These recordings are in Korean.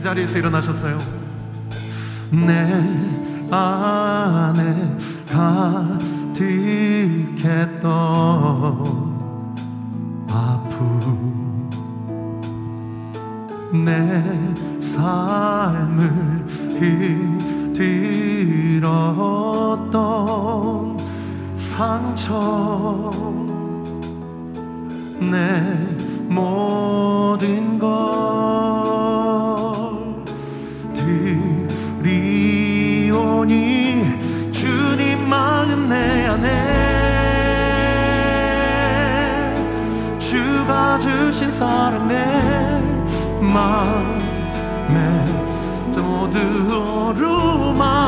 그 자리에서 일어나셨어요. 내 안에 가득했던 아픔. 내 삶을 뒤들었던 상처. 내 모든 걸 드리오니 주님 마음 내 안에 주가 주신 사랑 내 마음에 모두 어루만져.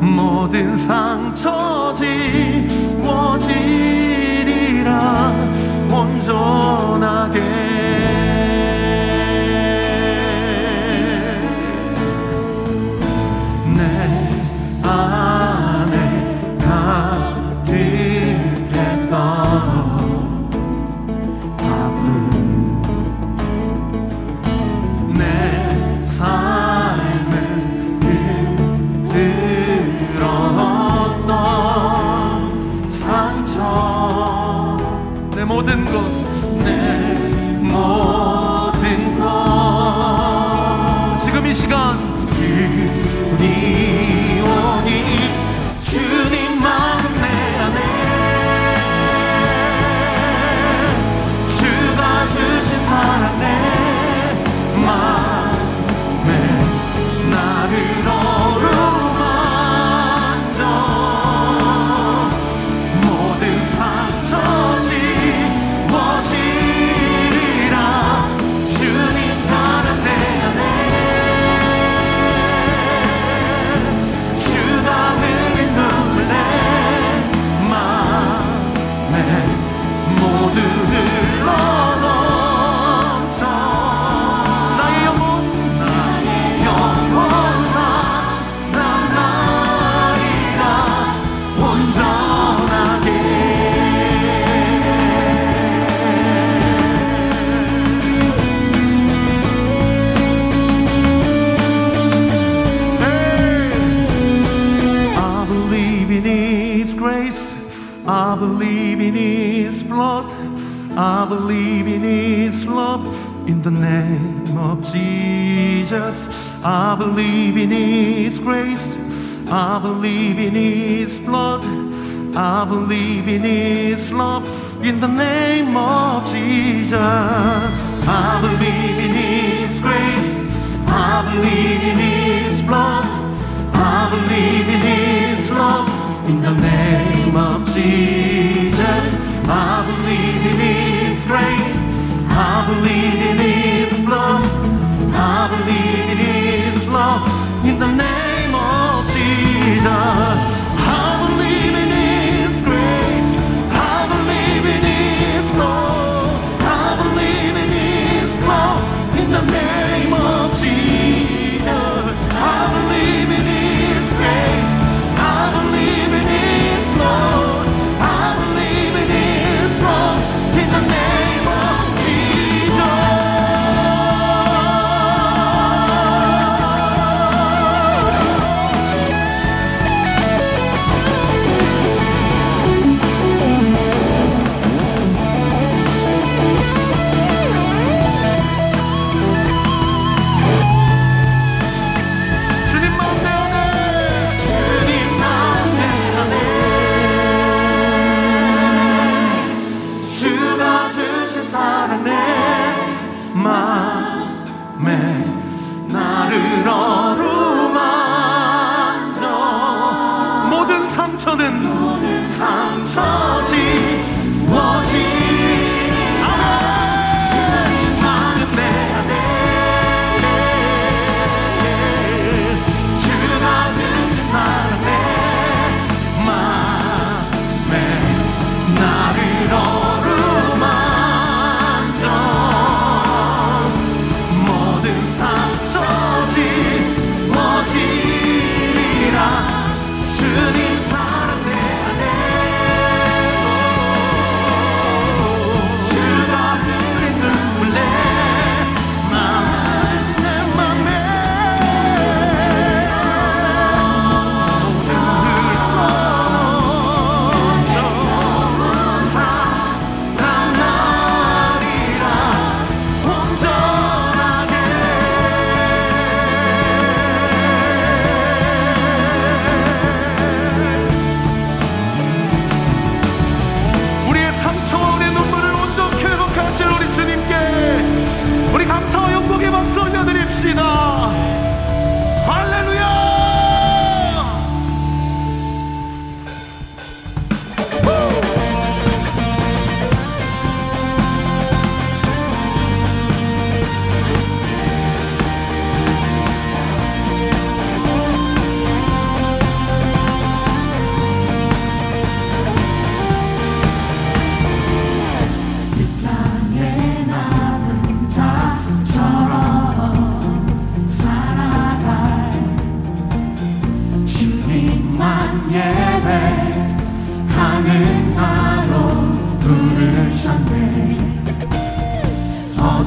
모든 상처 지워지리라. 온전하게 시간. 주니 오니 주님 I believe in His blood. I believe in His love. In the name of Jesus, I believe in His grace. I believe in His blood. I believe in His love. In the name of Jesus, I believe in His grace. I believe in His blood. I believe in His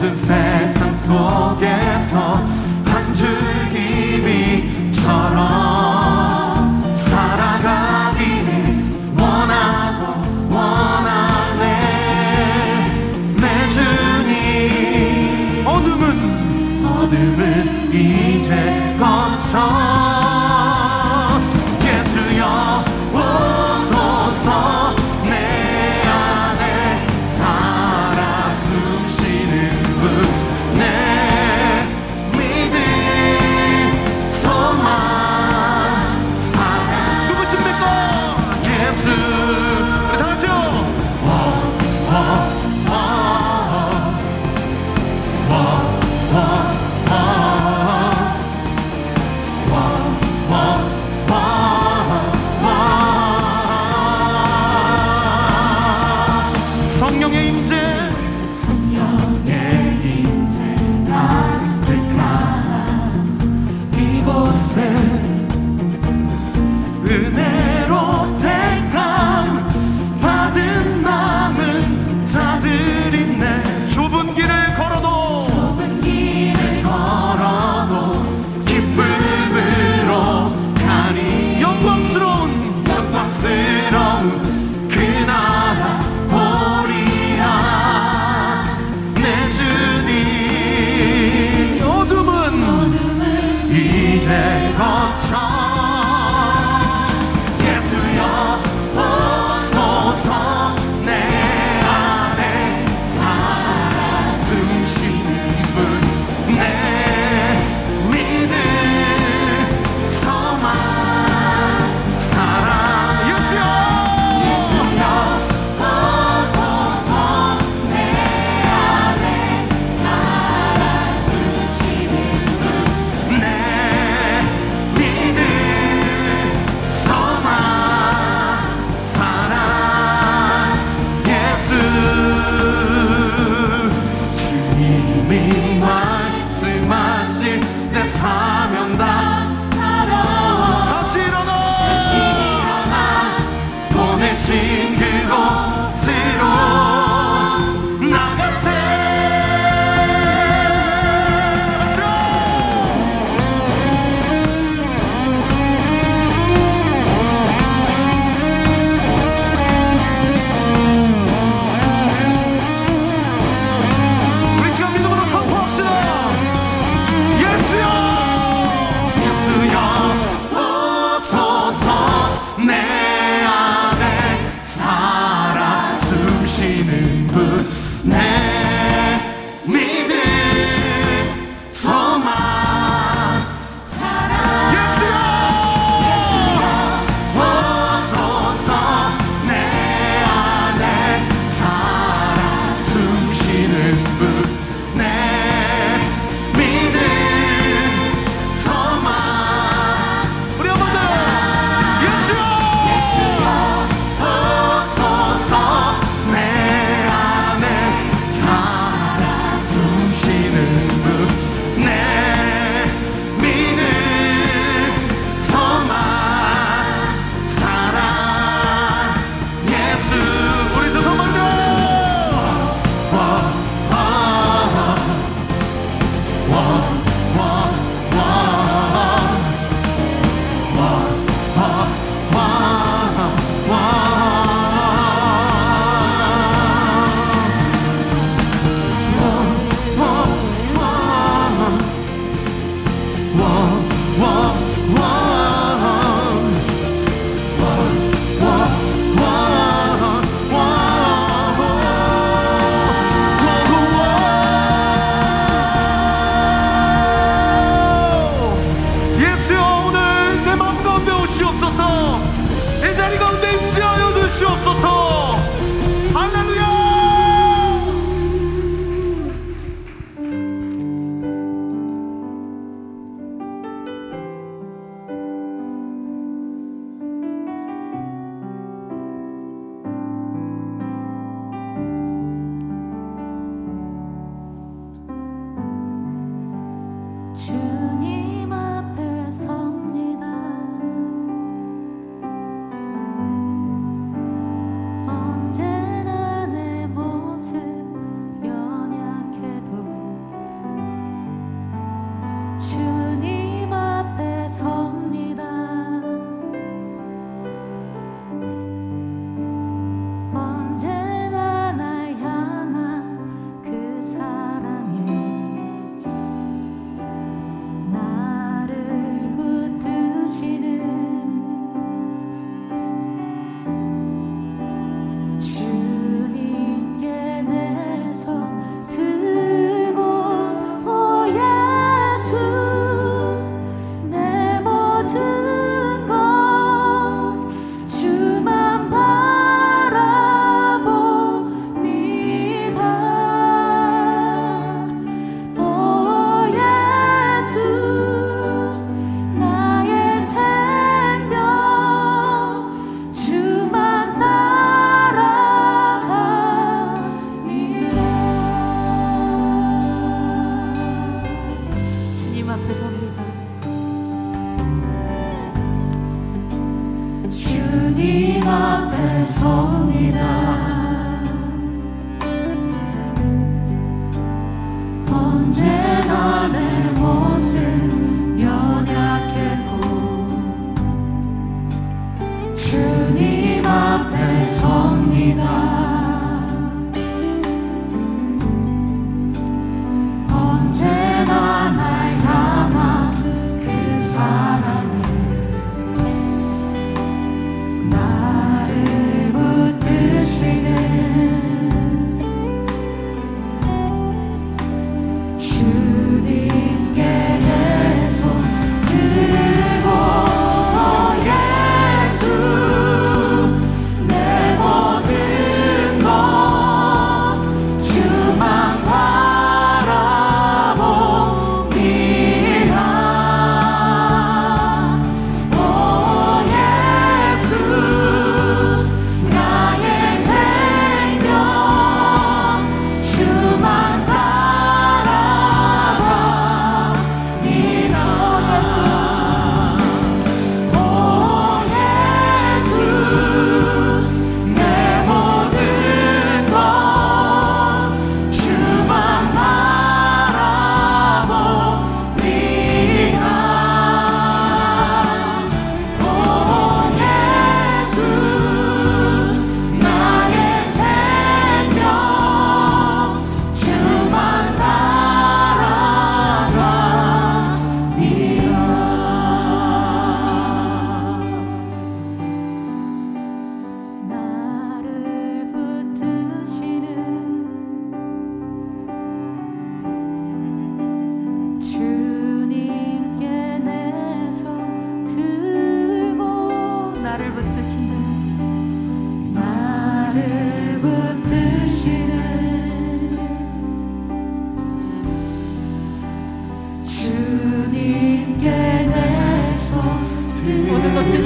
모든 세상 속에서 한 줄. and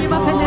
주님 앞에